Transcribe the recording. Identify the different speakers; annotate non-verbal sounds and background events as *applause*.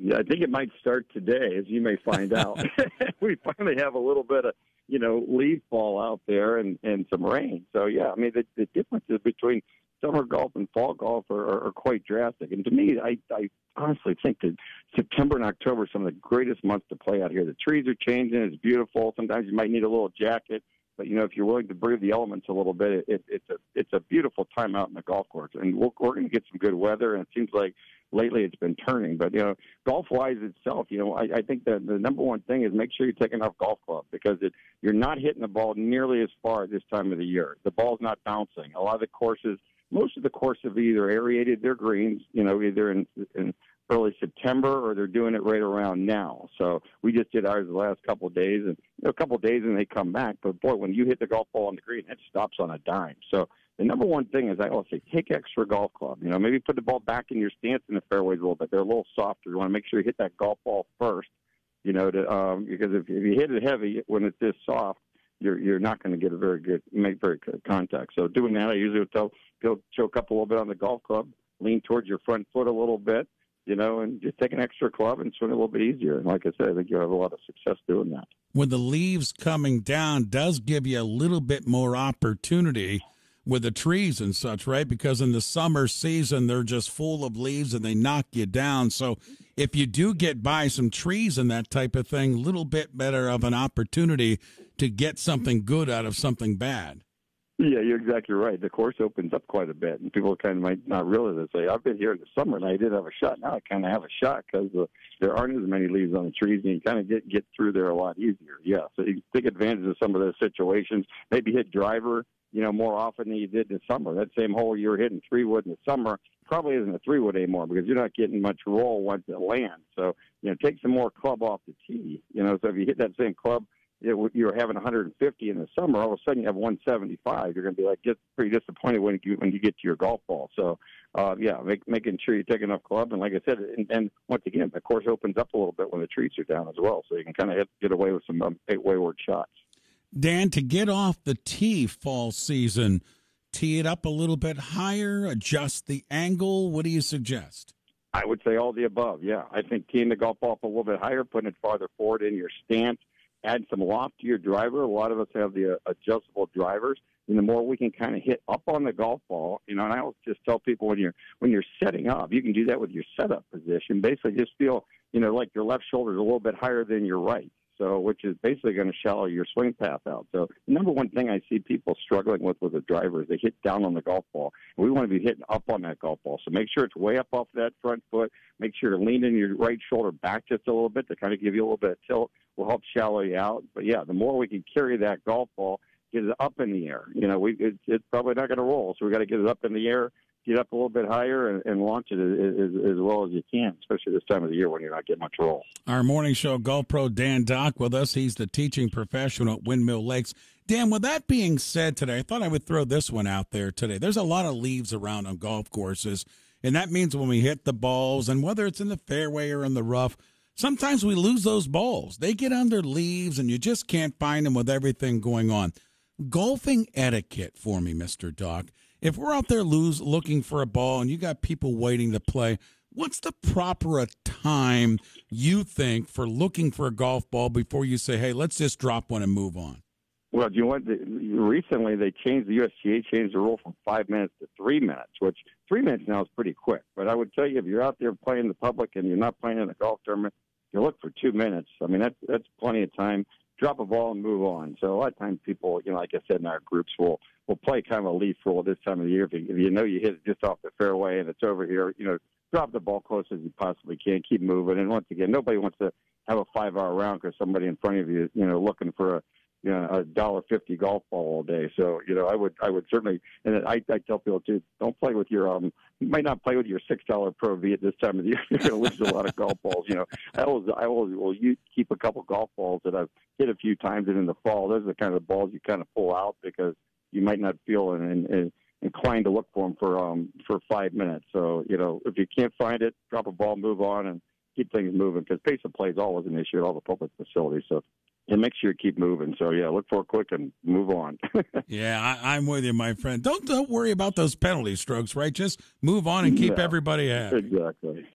Speaker 1: Yeah, I think it might start today, as you may find out. *laughs* *laughs* we finally have a little bit of, you know, leaf fall out there and and some rain. So yeah, I mean the, the differences between summer golf and fall golf are, are, are quite drastic. And to me, I I honestly think that September and October are some of the greatest months to play out here. The trees are changing; it's beautiful. Sometimes you might need a little jacket. But you know, if you're willing to brave the elements a little bit, it, it's a it's a beautiful time out in the golf course, and we're, we're going to get some good weather. And it seems like lately it's been turning. But you know, golf wise itself, you know, I, I think that the number one thing is make sure you take enough golf club because it, you're not hitting the ball nearly as far at this time of the year. The ball's not bouncing. A lot of the courses, most of the courses have either aerated their greens, you know, either in, in early September or they're doing it right around now. So we just did ours the last couple of days and you know, a couple of days and they come back. But boy, when you hit the golf ball on the green, it stops on a dime. So the number one thing is I always say take extra golf club. You know, maybe put the ball back in your stance in the fairways a little bit. They're a little softer. You want to make sure you hit that golf ball first. You know, to, um, because if, if you hit it heavy when it's this soft, you're you're not going to get a very good make very good contact. So doing that, I usually would tell go choke up a little bit on the golf club, lean towards your front foot a little bit, you know, and just take an extra club and swing a little bit easier. And like I said, I think you'll have a lot of success doing that.
Speaker 2: When the leaves coming down, does give you a little bit more opportunity with the trees and such, right? Because in the summer season, they're just full of leaves and they knock you down. So if you do get by some trees and that type of thing, a little bit better of an opportunity to get something good out of something bad.
Speaker 1: Yeah, you're exactly right. The course opens up quite a bit, and people kind of might not realize it. Say, I've been here in the summer, and I did have a shot. Now I kind of have a shot because uh, there aren't as many leaves on the trees, and you kind of get get through there a lot easier. Yeah, so you take advantage of some of those situations. Maybe hit driver, you know, more often than you did in the summer. That same hole you were hitting three wood in the summer probably isn't a three wood anymore because you're not getting much roll once it lands. So you know, take some more club off the tee. You know, so if you hit that same club it, you're having 150 in the summer, all of a sudden you have 175. You're going to be like get pretty disappointed when you when you get to your golf ball. So, uh, yeah, make, making sure you take enough club, and like I said, and, and once again, the course opens up a little bit when the trees are down as well, so you can kind of get away with some um, wayward shots.
Speaker 2: Dan, to get off the tee fall season, tee it up a little bit higher, adjust the angle. What do you suggest?
Speaker 1: I would say all the above. Yeah, I think teeing the golf ball up a little bit higher, putting it farther forward in your stance add some loft to your driver. A lot of us have the uh, adjustable drivers, and the more we can kind of hit up on the golf ball, you know. And I always just tell people when you're when you're setting up, you can do that with your setup position. Basically, just feel you know like your left shoulder is a little bit higher than your right. So, which is basically going to shallow your swing path out. So, the number one thing I see people struggling with with a driver is they hit down on the golf ball. We want to be hitting up on that golf ball. So, make sure it's way up off that front foot. Make sure you're leaning your right shoulder back just a little bit to kind of give you a little bit of tilt will help shallow you out. But yeah, the more we can carry that golf ball, get it up in the air. You know, we it, it's probably not going to roll, so we got to get it up in the air, get up a little bit higher, and, and launch it as, as, as, well as you can, especially this time of the year when you're not getting much roll.
Speaker 2: Our morning show golf pro Dan Dauk with us. He's the teaching professional at Windmill Lakes. Dan, with that being said today, I thought I would throw this one out there today. There's a lot of leaves around on golf courses, and that means when we hit the balls, and whether it's in the fairway or in the rough sometimes we lose those balls. They get under leaves and you just can't find them with everything going on. Golfing etiquette for me, Mr. Dauk. If we're out there lose, looking for a ball and you got people waiting to play, what's the proper time you think for looking for a golf ball before you say, hey, let's just drop one and move on?
Speaker 1: Well, do you know what? Recently, they changed the USGA changed the rule from five minutes to three minutes, which three minutes now is pretty quick. But I would tell you, if you're out there playing the public and you're not playing in a golf tournament, you look for two minutes. I mean, that's that's plenty of time. Drop a ball and move on. So a lot of times people, you know, like I said in our groups, will will play kind of a leaf rule this time of the year. If you, if you know you hit it just off the fairway and it's over here, you know, drop the ball close as you possibly can. Keep moving. And once again, nobody wants to have a five hour round because somebody in front of you, you know, looking for a you know a dollar fifty golf ball all day. So you know I would I would certainly and I I tell people too don't play with your um you might not play with your six dollar Pro V at this time of the year. You're going to lose a lot of golf balls. You know I always I always will you keep a couple golf balls that I've hit a few times and in the fall. Those are the kind of balls you kind of pull out because you might not feel and. and inclined to look for them for um for five minutes. So you know if you can't find it, drop a ball, move on, and keep things moving because pace of play is always an issue at all the public facilities. So it makes sure you keep moving. So yeah, look for it quick and move on. *laughs*
Speaker 2: yeah, I, am with you, my friend. Don't don't worry about those penalty strokes, right? Just move on and keep yeah, everybody happy.
Speaker 1: Exactly.